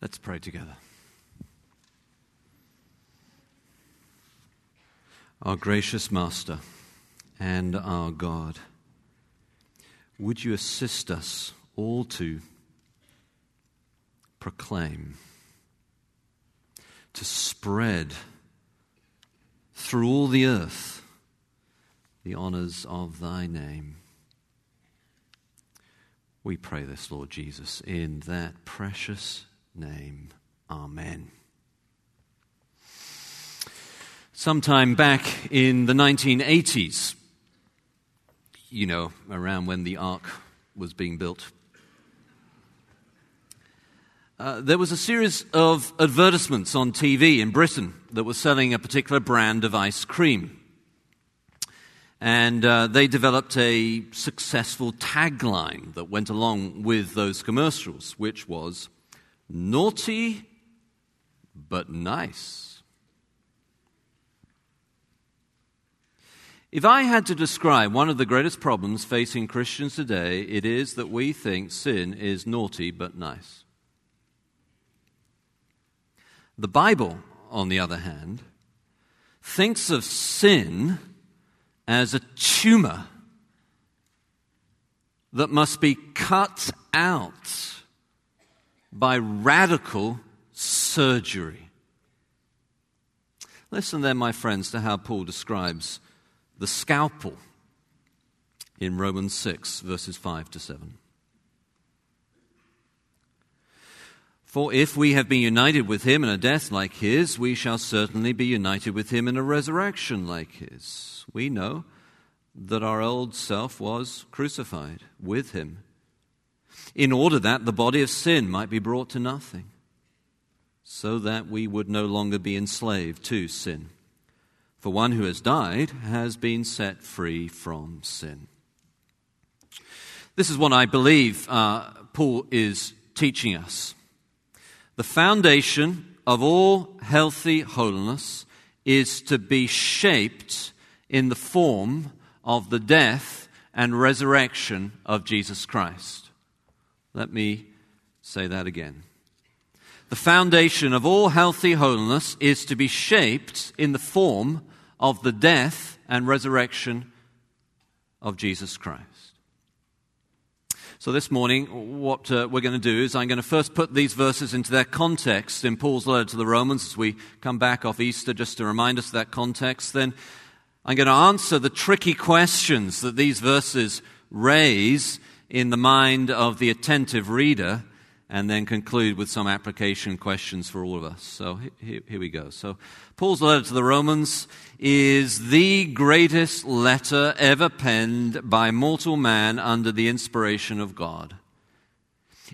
Let's pray together. Our gracious Master and our God, would you assist us all to proclaim, to spread through all the earth the honors of thy name? We pray this, Lord Jesus, in that precious name. Amen. Sometime back in the 1980s, you know, around when the ark was being built, uh, there was a series of advertisements on TV in Britain that were selling a particular brand of ice cream. And uh, they developed a successful tagline that went along with those commercials, which was naughty but nice. If I had to describe one of the greatest problems facing Christians today, it is that we think sin is naughty but nice. The Bible, on the other hand, thinks of sin as a tumor that must be cut out by radical surgery. Listen then, my friends, to how Paul describes the scalpel in Romans 6, verses 5 to 7. For if we have been united with him in a death like his, we shall certainly be united with him in a resurrection like his. We know that our old self was crucified with him in order that the body of sin might be brought to nothing, so that we would no longer be enslaved to sin. For one who has died has been set free from sin. This is what I believe uh, Paul is teaching us. The foundation of all healthy holiness is to be shaped in the form of the death and resurrection of Jesus Christ. Let me say that again. The foundation of all healthy holiness is to be shaped in the form of the death and resurrection of Jesus Christ. So, this morning, what uh, we're going to do is I'm going to first put these verses into their context in Paul's letter to the Romans as we come back off Easter, just to remind us of that context. Then I'm going to answer the tricky questions that these verses raise in the mind of the attentive reader and then conclude with some application questions for all of us. So here, here, we go. So Paul's letter to the Romans is the greatest letter ever penned by mortal man under the inspiration of God.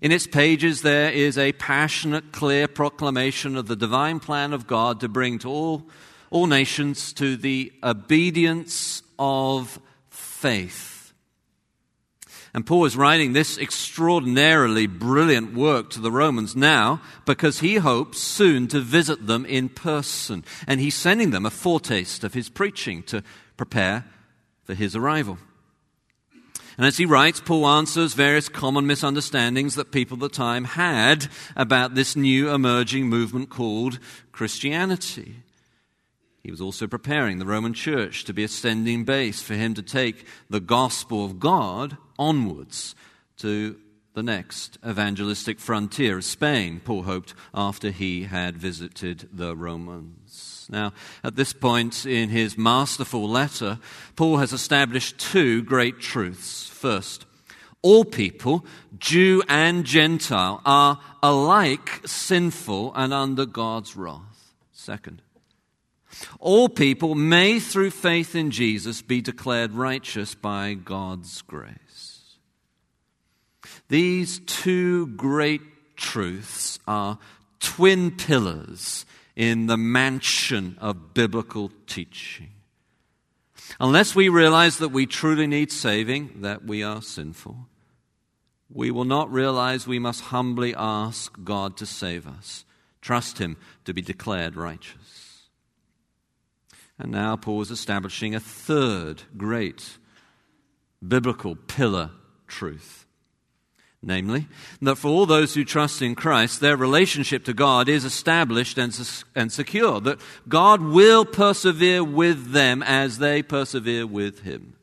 In its pages, there is a passionate, clear proclamation of the divine plan of God to bring to all, all nations to the obedience of faith. And Paul is writing this extraordinarily brilliant work to the Romans now because he hopes soon to visit them in person. And he's sending them a foretaste of his preaching to prepare for his arrival. And as he writes, Paul answers various common misunderstandings that people at the time had about this new emerging movement called Christianity. He was also preparing the Roman church to be a standing base for him to take the gospel of God onwards to the next evangelistic frontier of Spain, Paul hoped, after he had visited the Romans. Now, at this point in his masterful letter, Paul has established two great truths. First, all people, Jew and Gentile, are alike sinful and under God's wrath. Second, all people may, through faith in Jesus, be declared righteous by God's grace. These two great truths are twin pillars in the mansion of biblical teaching. Unless we realize that we truly need saving, that we are sinful, we will not realize we must humbly ask God to save us, trust Him to be declared righteous. And now Paul is establishing a third great biblical pillar truth namely, that for all those who trust in Christ, their relationship to God is established and, and secure, that God will persevere with them as they persevere with Him.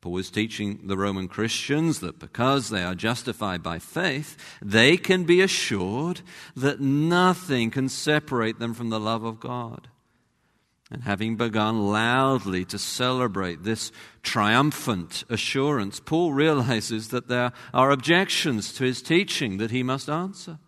Paul is teaching the Roman Christians that because they are justified by faith, they can be assured that nothing can separate them from the love of God. And having begun loudly to celebrate this triumphant assurance, Paul realizes that there are objections to his teaching that he must answer.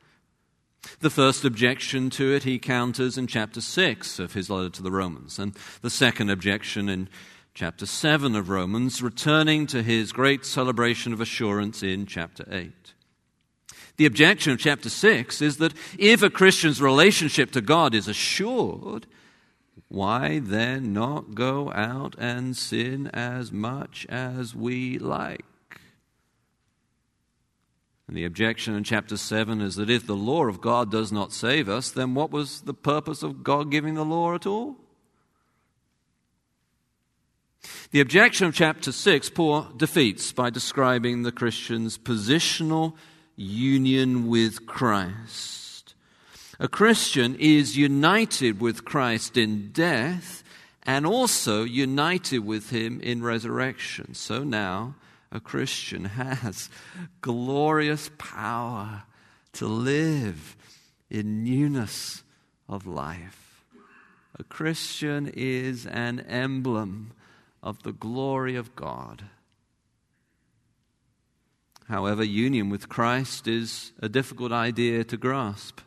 The first objection to it he counters in chapter 6 of his letter to the Romans, and the second objection in chapter 7 of Romans, returning to his great celebration of assurance in chapter 8. The objection of chapter 6 is that if a Christian's relationship to God is assured, why then not go out and sin as much as we like? And the objection in chapter 7 is that if the law of God does not save us, then what was the purpose of God giving the law at all? The objection of chapter 6, Paul defeats by describing the Christian's positional union with Christ. A Christian is united with Christ in death and also united with him in resurrection. So now a Christian has glorious power to live in newness of life. A Christian is an emblem of the glory of God. However, union with Christ is a difficult idea to grasp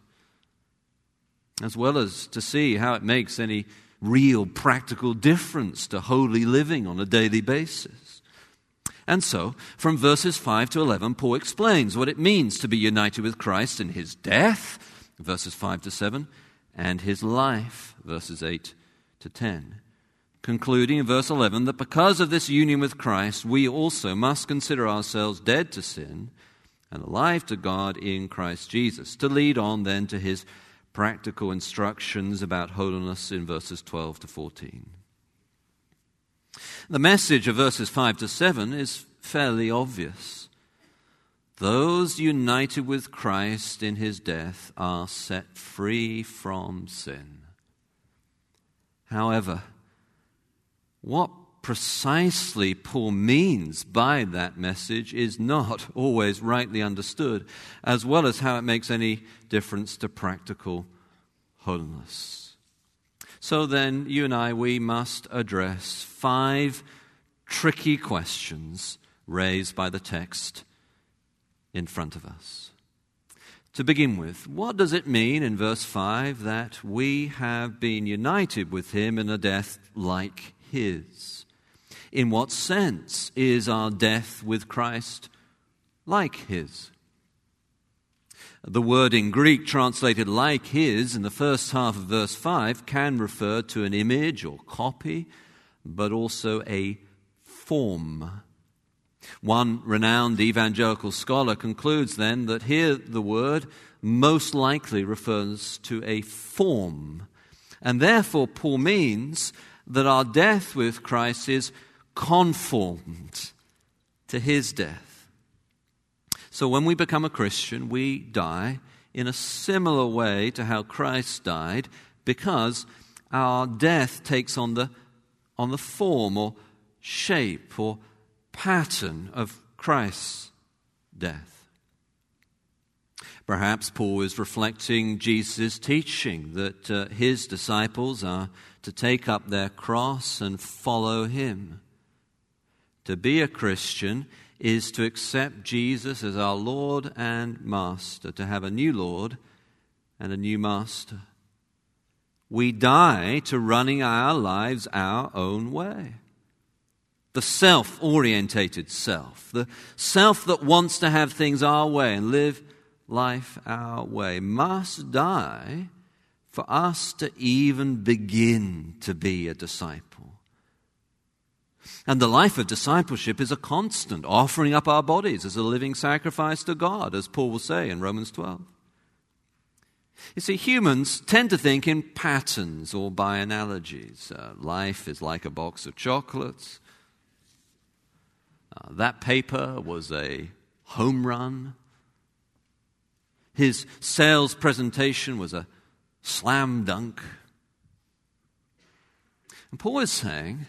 as well as to see how it makes any real practical difference to holy living on a daily basis. And so, from verses 5 to 11, Paul explains what it means to be united with Christ in his death, verses 5 to 7, and his life, verses 8 to 10. Concluding in verse 11 that because of this union with Christ, we also must consider ourselves dead to sin and alive to God in Christ Jesus, to lead on then to his practical instructions about holiness in verses 12 to 14. The message of verses 5 to 7 is fairly obvious. Those united with Christ in his death are set free from sin. However, what precisely Paul means by that message is not always rightly understood, as well as how it makes any difference to practical holiness. So then, you and I, we must address five tricky questions raised by the text in front of us. To begin with, what does it mean in verse 5 that we have been united with him in a death like his? In what sense is our death with Christ like his? The word in Greek translated like his in the first half of verse 5 can refer to an image or copy, but also a form. One renowned evangelical scholar concludes then that here the word most likely refers to a form. And therefore, Paul means that our death with Christ is conformed to his death. So when we become a Christian, we die in a similar way to how Christ died because our death takes on the, on the form or shape or pattern of Christ's death. Perhaps Paul is reflecting Jesus' teaching that uh, his disciples are to take up their cross and follow him. To be a Christian is to accept Jesus as our Lord and Master, to have a new Lord and a new Master. We die to running our lives our own way. The self orientated self, the self that wants to have things our way and live life our way, must die for us to even begin to be a disciple. And the life of discipleship is a constant offering up our bodies as a living sacrifice to God, as Paul will say in Romans 12. You see, humans tend to think in patterns or by analogies. Uh, life is like a box of chocolates. Uh, that paper was a home run. His sales presentation was a slam dunk. And Paul is saying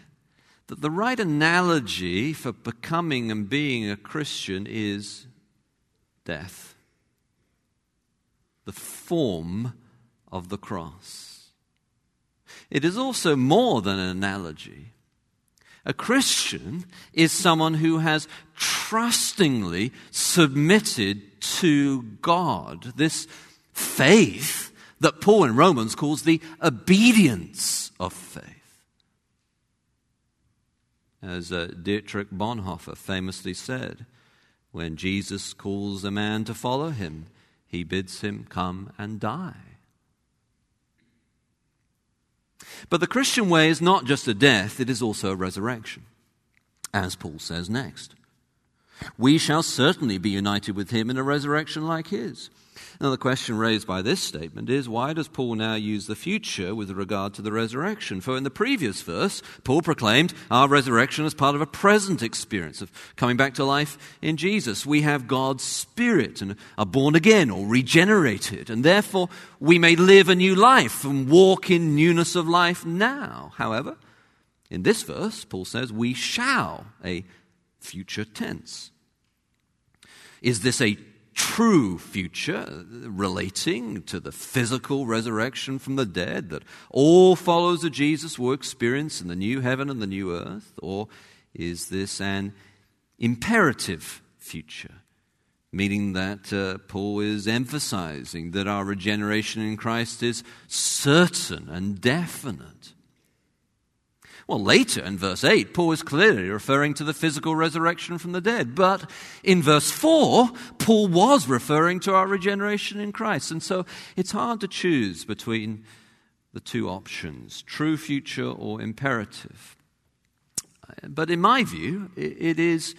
that the right analogy for becoming and being a Christian is death, the form of the cross. It is also more than an analogy. A Christian is someone who has trustingly submitted to God. This faith that Paul in Romans calls the obedience of faith. As uh, Dietrich Bonhoeffer famously said, when Jesus calls a man to follow him, he bids him come and die. But the Christian way is not just a death, it is also a resurrection, as Paul says next. We shall certainly be united with him in a resurrection like his. Now, the question raised by this statement is why does Paul now use the future with regard to the resurrection? For in the previous verse, Paul proclaimed our resurrection as part of a present experience of coming back to life in Jesus. We have God's Spirit and are born again or regenerated, and therefore we may live a new life and walk in newness of life now. However, in this verse, Paul says, we shall, a future tense. Is this a true future relating to the physical resurrection from the dead that all followers of Jesus will experience in the new heaven and the new earth? Or is this an imperative future? Meaning that uh, Paul is emphasizing that our regeneration in Christ is certain and definite. Well, later in verse 8, Paul is clearly referring to the physical resurrection from the dead. But in verse 4, Paul was referring to our regeneration in Christ. And so it's hard to choose between the two options true future or imperative. But in my view, it is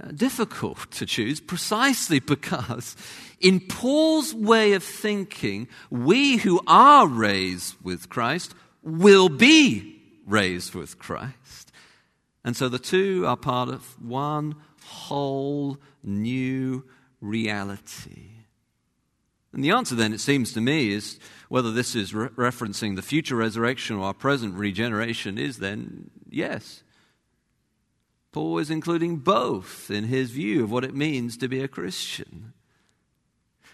uh, difficult to choose precisely because, in Paul's way of thinking, we who are raised with Christ will be raised with Christ. And so the two are part of one whole new reality. And the answer then, it seems to me, is whether this is re- referencing the future resurrection or our present regeneration, is then yes. Paul is including both in his view of what it means to be a Christian.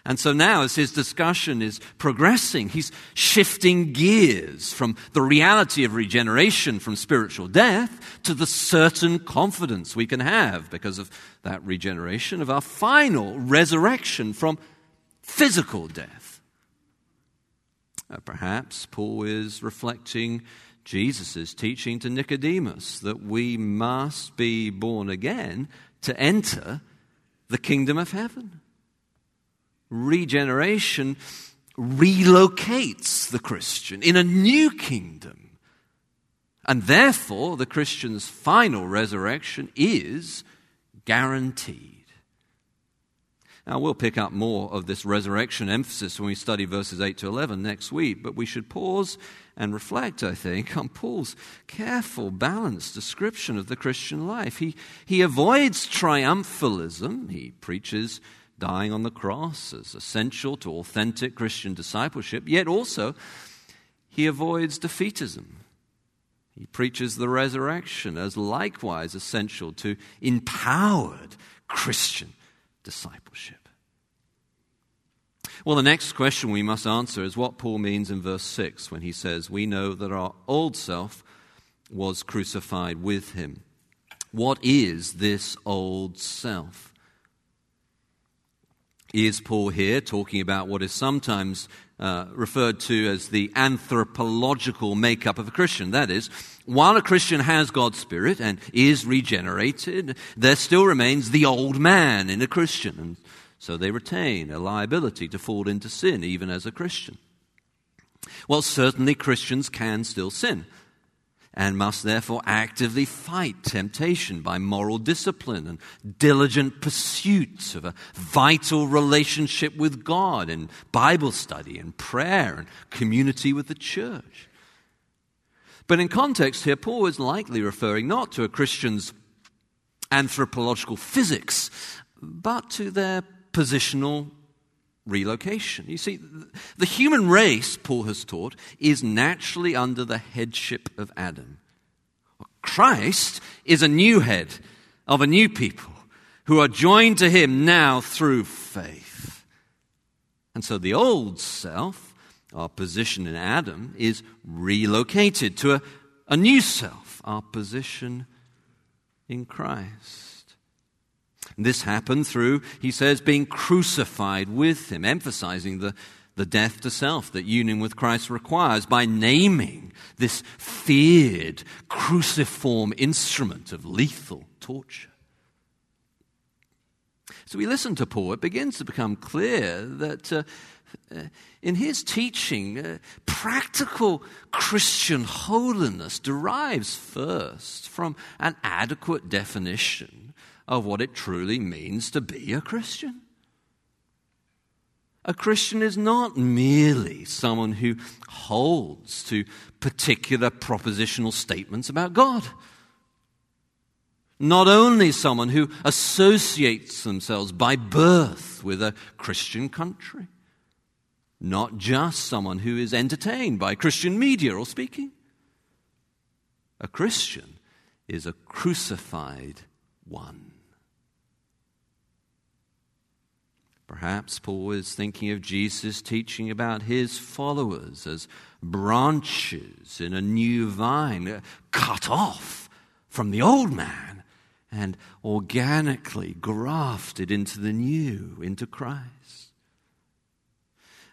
And so now, as his discussion is progressing, he's shifting gears from the reality of regeneration from spiritual death to the certain confidence we can have because of that regeneration of our final resurrection from physical death. Uh, perhaps Paul is reflecting Jesus' teaching to Nicodemus that we must be born again to enter the kingdom of heaven regeneration relocates the Christian in a new kingdom. And therefore, the Christian's final resurrection is guaranteed. Now, we'll pick up more of this resurrection emphasis when we study verses 8 to 11 next week, but we should pause and reflect, I think, on Paul's careful, balanced description of the Christian life. He, he avoids triumphalism, he preaches dying on the cross as essential to authentic Christian discipleship, yet also he avoids defeatism. He preaches the resurrection as likewise essential to empowered Christian discipleship. Well, the next question we must answer is what Paul means in verse 6 when he says, We know that our old self was crucified with him. What is this old self? Is Paul here talking about what is sometimes uh, referred to as the anthropological makeup of a Christian? That is, while a Christian has God's Spirit and is regenerated, there still remains the old man in a Christian. And so they retain a liability to fall into sin even as a Christian. Well, certainly Christians can still sin and must therefore actively fight temptation by moral discipline and diligent pursuit of a vital relationship with God and Bible study and prayer and community with the church. But in context here, Paul is likely referring not to a Christian's anthropological physics, but to their positional relocation. You see, the human race, Paul has taught, is naturally under the headship of Adam. Christ is a new head of a new people who are joined to him now through faith. And so the old self, our position in Adam, is relocated to a, a new self, our position in Christ. This happened through, he says, being crucified with him, emphasizing the, the death to self that union with Christ requires by naming this feared cruciform instrument of lethal torture. So we listen to Paul, it begins to become clear that uh, uh in his teaching, uh, practical Christian holiness derives first from an adequate definition of what it truly means to be a Christian. A Christian is not merely someone who holds to particular propositional statements about God. Not only someone who associates themselves by birth with a Christian country. Not just someone who is entertained by Christian media or speaking. A Christian is a crucified one. Perhaps Paul is thinking of Jesus teaching about his followers as branches in a new vine, uh, cut off from the old man and organically grafted into the new, into Christ.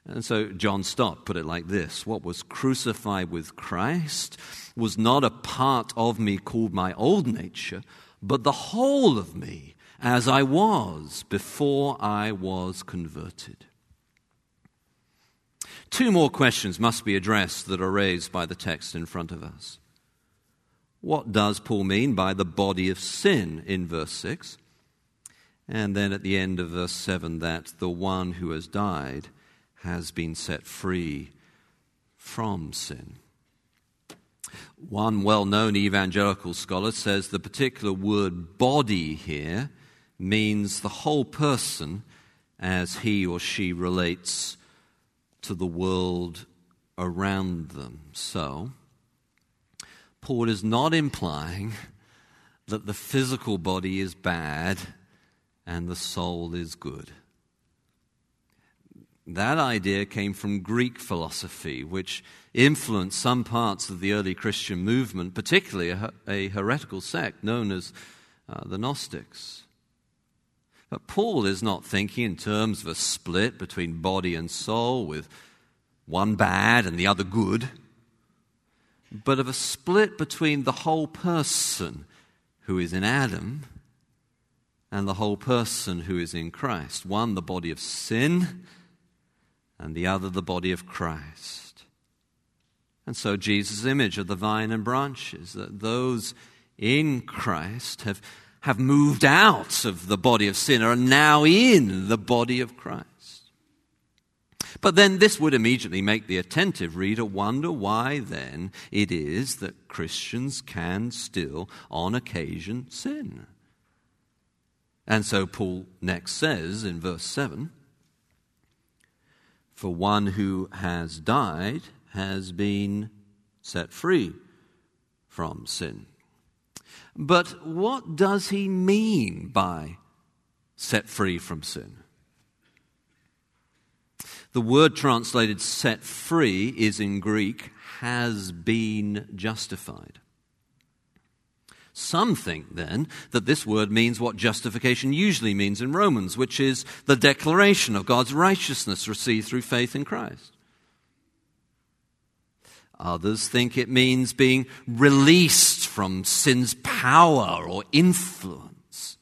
And so John Stott put it like this What was crucified with Christ was not a part of me called my old nature, but the whole of me as I was before I was converted. Two more questions must be addressed that are raised by the text in front of us. What does Paul mean by the body of sin in verse 6? And then at the end of verse 7, that the one who has died has been set free from sin. One well known evangelical scholar says the particular word body here means the whole person as he or she relates to the world around them. So, Paul is not implying that the physical body is bad and the soul is good. That idea came from Greek philosophy, which influenced some parts of the early Christian movement, particularly a, a heretical sect known as uh, the Gnostics. But Paul is not thinking in terms of a split between body and soul, with one bad and the other good, but of a split between the whole person who is in Adam and the whole person who is in Christ. One, the body of sin, and the other, the body of Christ. And so, Jesus' image of the vine and branches, that those in Christ have have moved out of the body of sin are now in the body of Christ. But then this would immediately make the attentive reader wonder why then it is that Christians can still, on occasion, sin. And so Paul next says in verse 7 For one who has died has been set free from sin. But what does he mean by set free from sin? The word translated set free is in Greek has been justified. Some think then that this word means what justification usually means in Romans, which is the declaration of God's righteousness received through faith in Christ. Others think it means being released from sin's power or influence.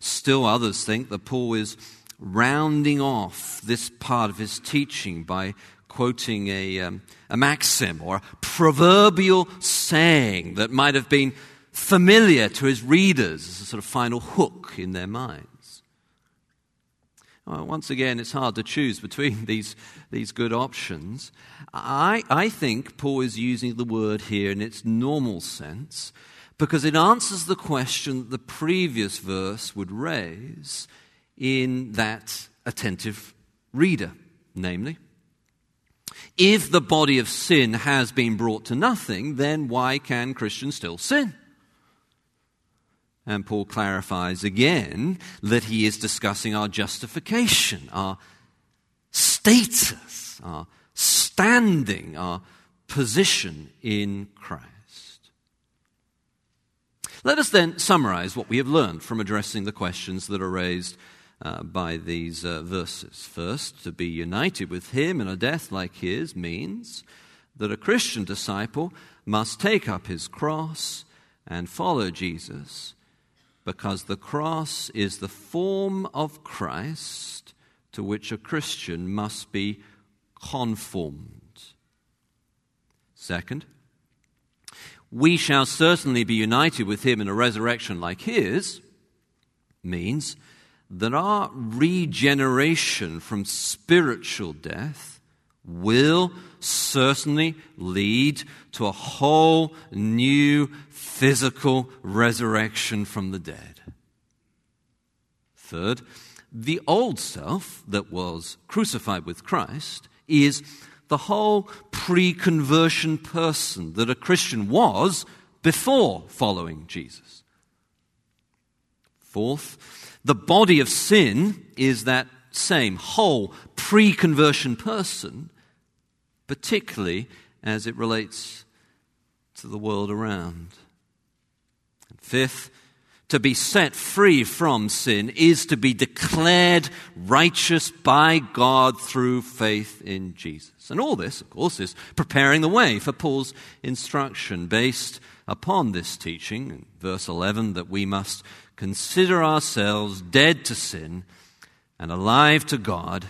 Still, others think that Paul is rounding off this part of his teaching by quoting a, um, a maxim or a proverbial saying that might have been familiar to his readers as a sort of final hook in their mind. Well, once again, it's hard to choose between these, these good options. I, I think Paul is using the word here in its normal sense, because it answers the question that the previous verse would raise in that attentive reader, namely, if the body of sin has been brought to nothing, then why can Christians still sin? And Paul clarifies again that he is discussing our justification, our status, our standing, our position in Christ. Let us then summarize what we have learned from addressing the questions that are raised uh, by these uh, verses. First, to be united with Him in a death like His means that a Christian disciple must take up his cross and follow Jesus because the cross is the form of Christ to which a Christian must be conformed. Second, we shall certainly be united with him in a resurrection like his means that our regeneration from spiritual death will certainly lead to a whole new physical resurrection from the dead. Third, the old self that was crucified with Christ is the whole pre conversion person that a Christian was before following Jesus. Fourth, the body of sin is that same whole pre conversion person, particularly as it relates to the world around. And fifth, to be set free from sin is to be declared righteous by God through faith in Jesus. And all this, of course, is preparing the way for Paul's instruction based upon this teaching, in verse 11, that we must consider ourselves dead to sin and alive to God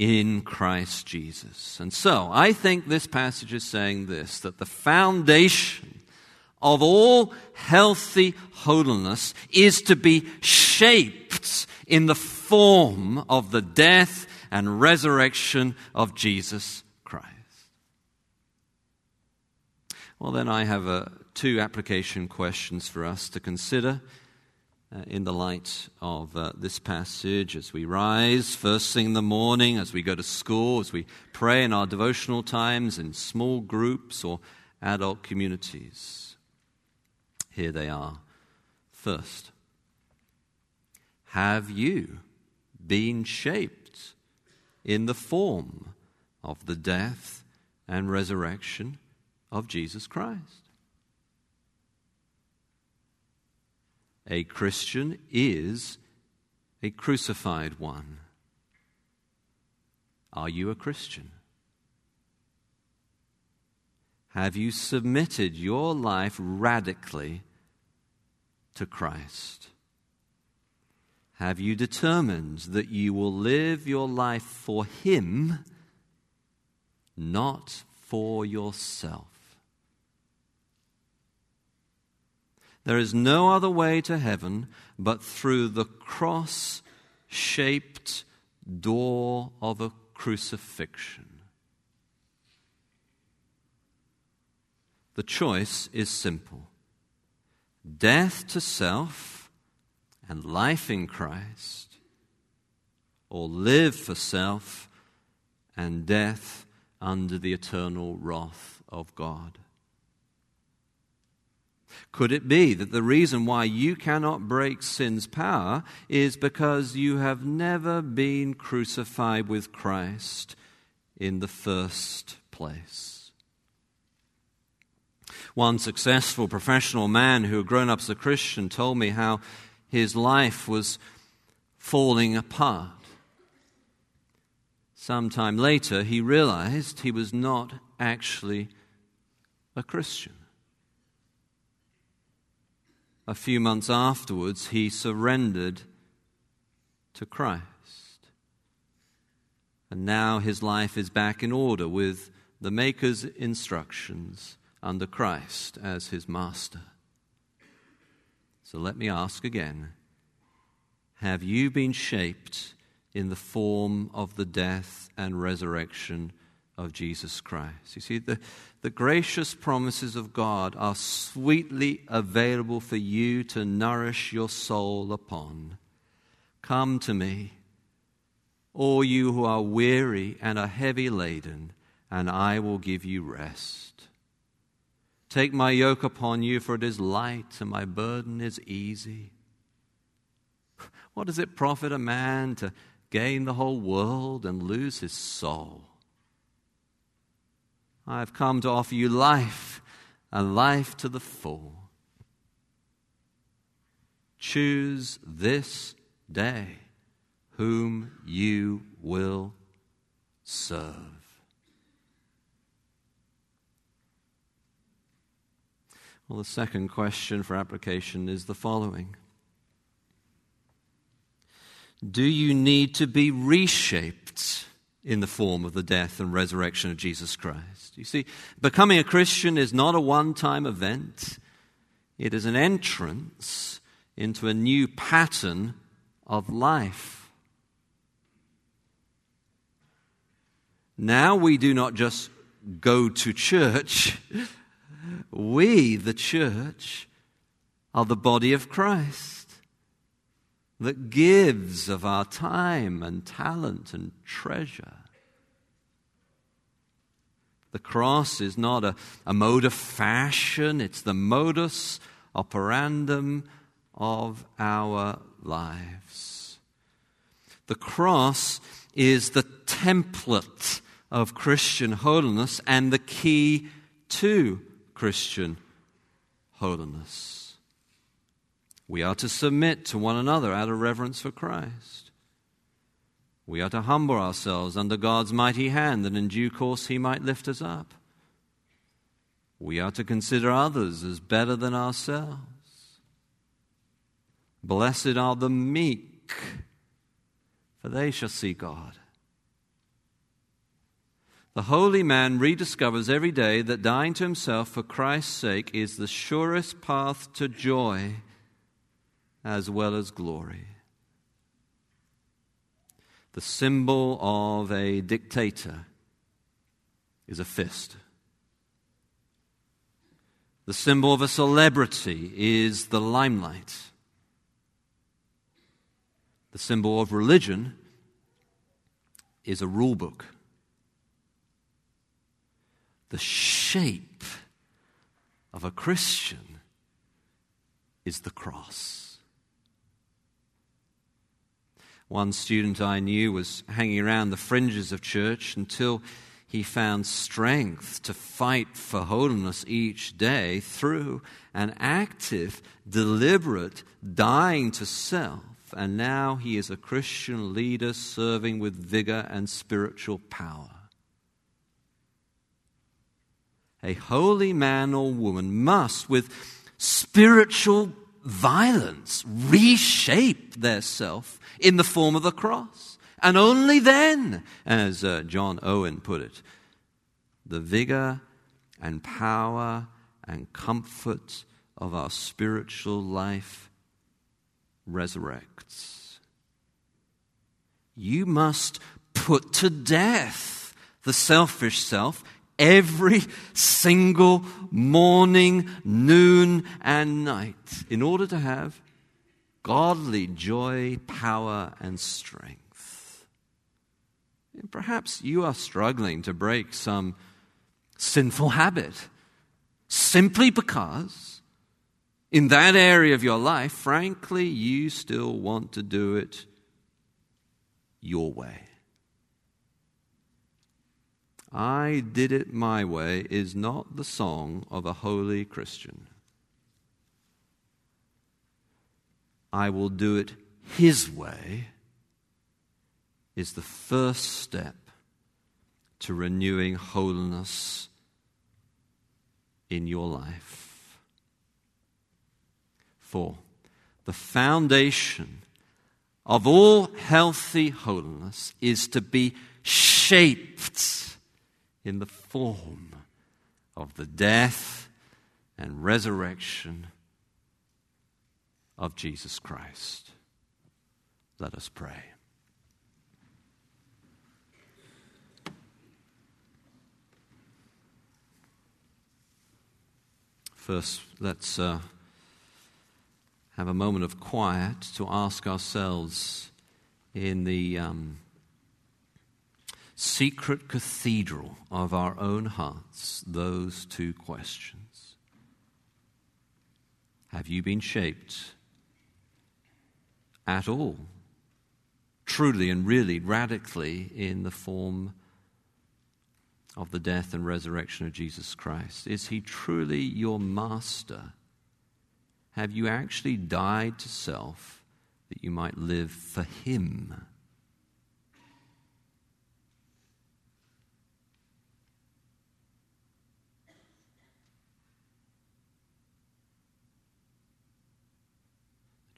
in Christ Jesus. And so, I think this passage is saying this that the foundation of all healthy holiness is to be shaped in the form of the death and resurrection of Jesus Christ. Well, then, I have uh, two application questions for us to consider. Uh, in the light of uh, this passage, as we rise first thing in the morning, as we go to school, as we pray in our devotional times in small groups or adult communities. Here they are. First, have you been shaped in the form of the death and resurrection of Jesus Christ? A Christian is a crucified one. Are you a Christian? Have you submitted your life radically to Christ? Have you determined that you will live your life for Him, not for yourself? There is no other way to heaven but through the cross shaped door of a crucifixion. The choice is simple death to self and life in Christ, or live for self and death under the eternal wrath of God. Could it be that the reason why you cannot break sin's power is because you have never been crucified with Christ in the first place? One successful professional man who had grown up as a Christian told me how his life was falling apart. Sometime later, he realized he was not actually a Christian. A few months afterwards, he surrendered to Christ. And now his life is back in order with the Maker's instructions under Christ as his master. So let me ask again Have you been shaped in the form of the death and resurrection of Jesus Christ. You see, the, the gracious promises of God are sweetly available for you to nourish your soul upon. Come to me, all you who are weary and are heavy laden, and I will give you rest. Take my yoke upon you, for it is light, and my burden is easy. What does it profit a man to gain the whole world and lose his soul? I have come to offer you life, and life to the full. Choose this day whom you will serve. Well, the second question for application is the following Do you need to be reshaped? In the form of the death and resurrection of Jesus Christ. You see, becoming a Christian is not a one time event, it is an entrance into a new pattern of life. Now we do not just go to church, we, the church, are the body of Christ that gives of our time and talent and treasure. The cross is not a, a mode of fashion, it's the modus operandum of our lives. The cross is the template of Christian holiness and the key to Christian holiness. We are to submit to one another out of reverence for Christ. We are to humble ourselves under God's mighty hand that in due course He might lift us up. We are to consider others as better than ourselves. Blessed are the meek, for they shall see God. The holy man rediscovers every day that dying to himself for Christ's sake is the surest path to joy as well as glory. The symbol of a dictator is a fist. The symbol of a celebrity is the limelight. The symbol of religion is a rule book. The shape of a Christian is the cross. One student I knew was hanging around the fringes of church until he found strength to fight for holiness each day through an active, deliberate dying to self. And now he is a Christian leader serving with vigor and spiritual power. A holy man or woman must, with spiritual violence, reshape their self in the form of the cross. And only then, as uh, John Owen put it, the vigor and power and comfort of our spiritual life resurrects. You must put to death the selfish self every single morning, noon, and night in order to have godly joy, power, and strength. And perhaps you are struggling to break some sinful habit simply because in that area of your life, frankly, you still want to do it your way. I did it my way is not the song of a holy Christian. I will do it His way is the first step to renewing holiness in your life. For, the foundation of all healthy holiness is to be shaped in the form of the death and resurrection of Jesus Christ. Let us pray. First, let's uh, have a moment of quiet to ask ourselves in the. Um, secret cathedral of our own hearts those two questions. Have you been shaped at all, truly and really radically, in the form of the death and resurrection of Jesus Christ? Is he truly your master? Have you actually died to self that you might live for him?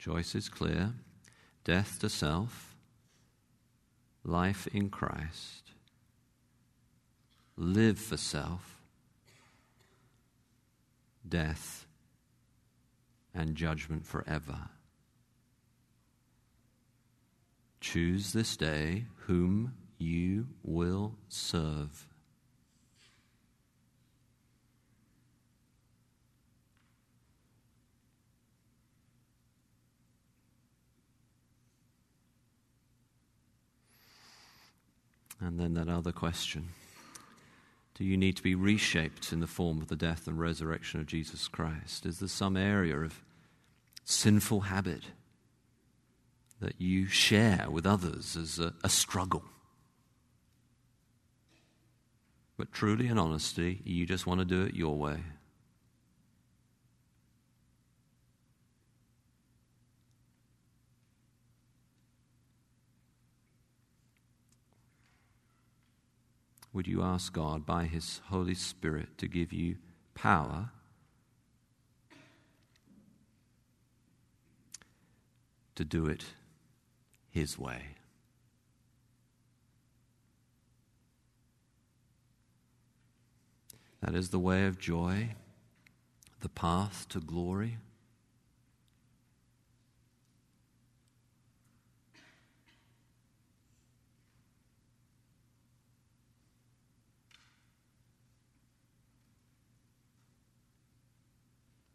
Choice is clear death to self, life in Christ live for self, death, and judgment forever. Choose this day whom you will serve. And then that other question. Do you need to be reshaped in the form of the death and resurrection of Jesus Christ? Is there some area of sinful habit that you share with others as a, a struggle? But truly and honestly, you just want to do it your way. Would you ask God by His Holy Spirit to give you power to do it His way? That is the way of joy, the path to glory.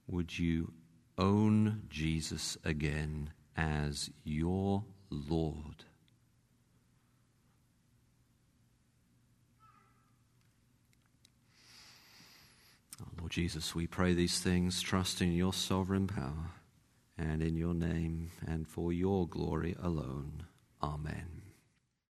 Would you own Jesus again as your Lord? Oh, Lord Jesus, we pray these things, trusting in your sovereign power and in your name and for your glory alone. Amen.